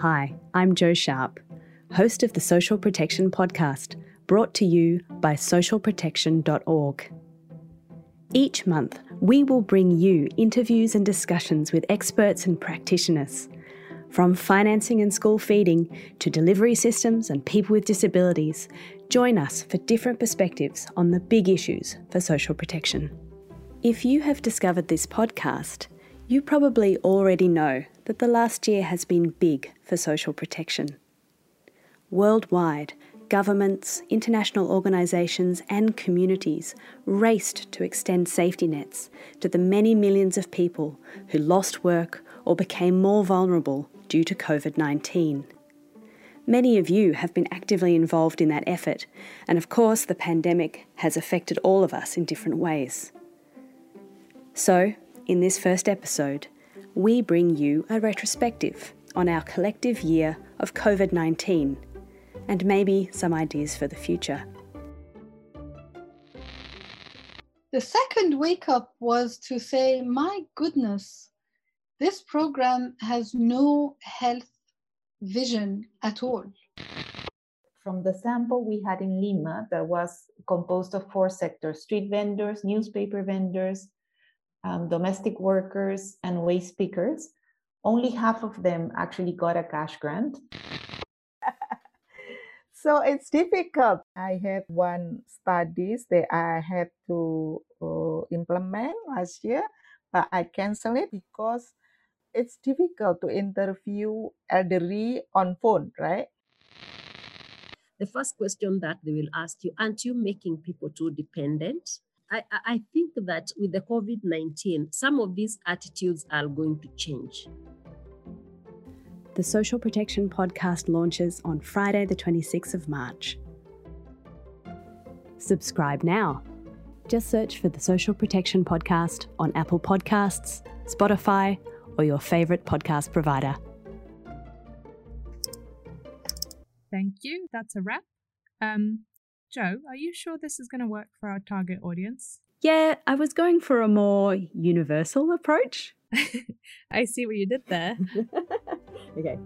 Hi, I'm Jo Sharp, host of the Social Protection Podcast, brought to you by socialprotection.org. Each month, we will bring you interviews and discussions with experts and practitioners. From financing and school feeding to delivery systems and people with disabilities, join us for different perspectives on the big issues for social protection. If you have discovered this podcast, you probably already know that the last year has been big for social protection. Worldwide, governments, international organisations, and communities raced to extend safety nets to the many millions of people who lost work or became more vulnerable due to COVID 19. Many of you have been actively involved in that effort, and of course, the pandemic has affected all of us in different ways. So, in this first episode, we bring you a retrospective on our collective year of COVID 19 and maybe some ideas for the future. The second wake up was to say, my goodness, this program has no health vision at all. From the sample we had in Lima, that was composed of four sectors street vendors, newspaper vendors, um, domestic workers and waste pickers, only half of them actually got a cash grant. so it's difficult. I had one studies that I had to uh, implement last year, but I canceled it because it's difficult to interview elderly on phone, right? The first question that they will ask you, aren't you making people too dependent? I, I think that with the COVID 19, some of these attitudes are going to change. The Social Protection Podcast launches on Friday, the 26th of March. Subscribe now. Just search for the Social Protection Podcast on Apple Podcasts, Spotify, or your favourite podcast provider. Thank you. That's a wrap. Um, Jo, are you sure this is going to work for our target audience? Yeah, I was going for a more universal approach. I see what you did there. okay.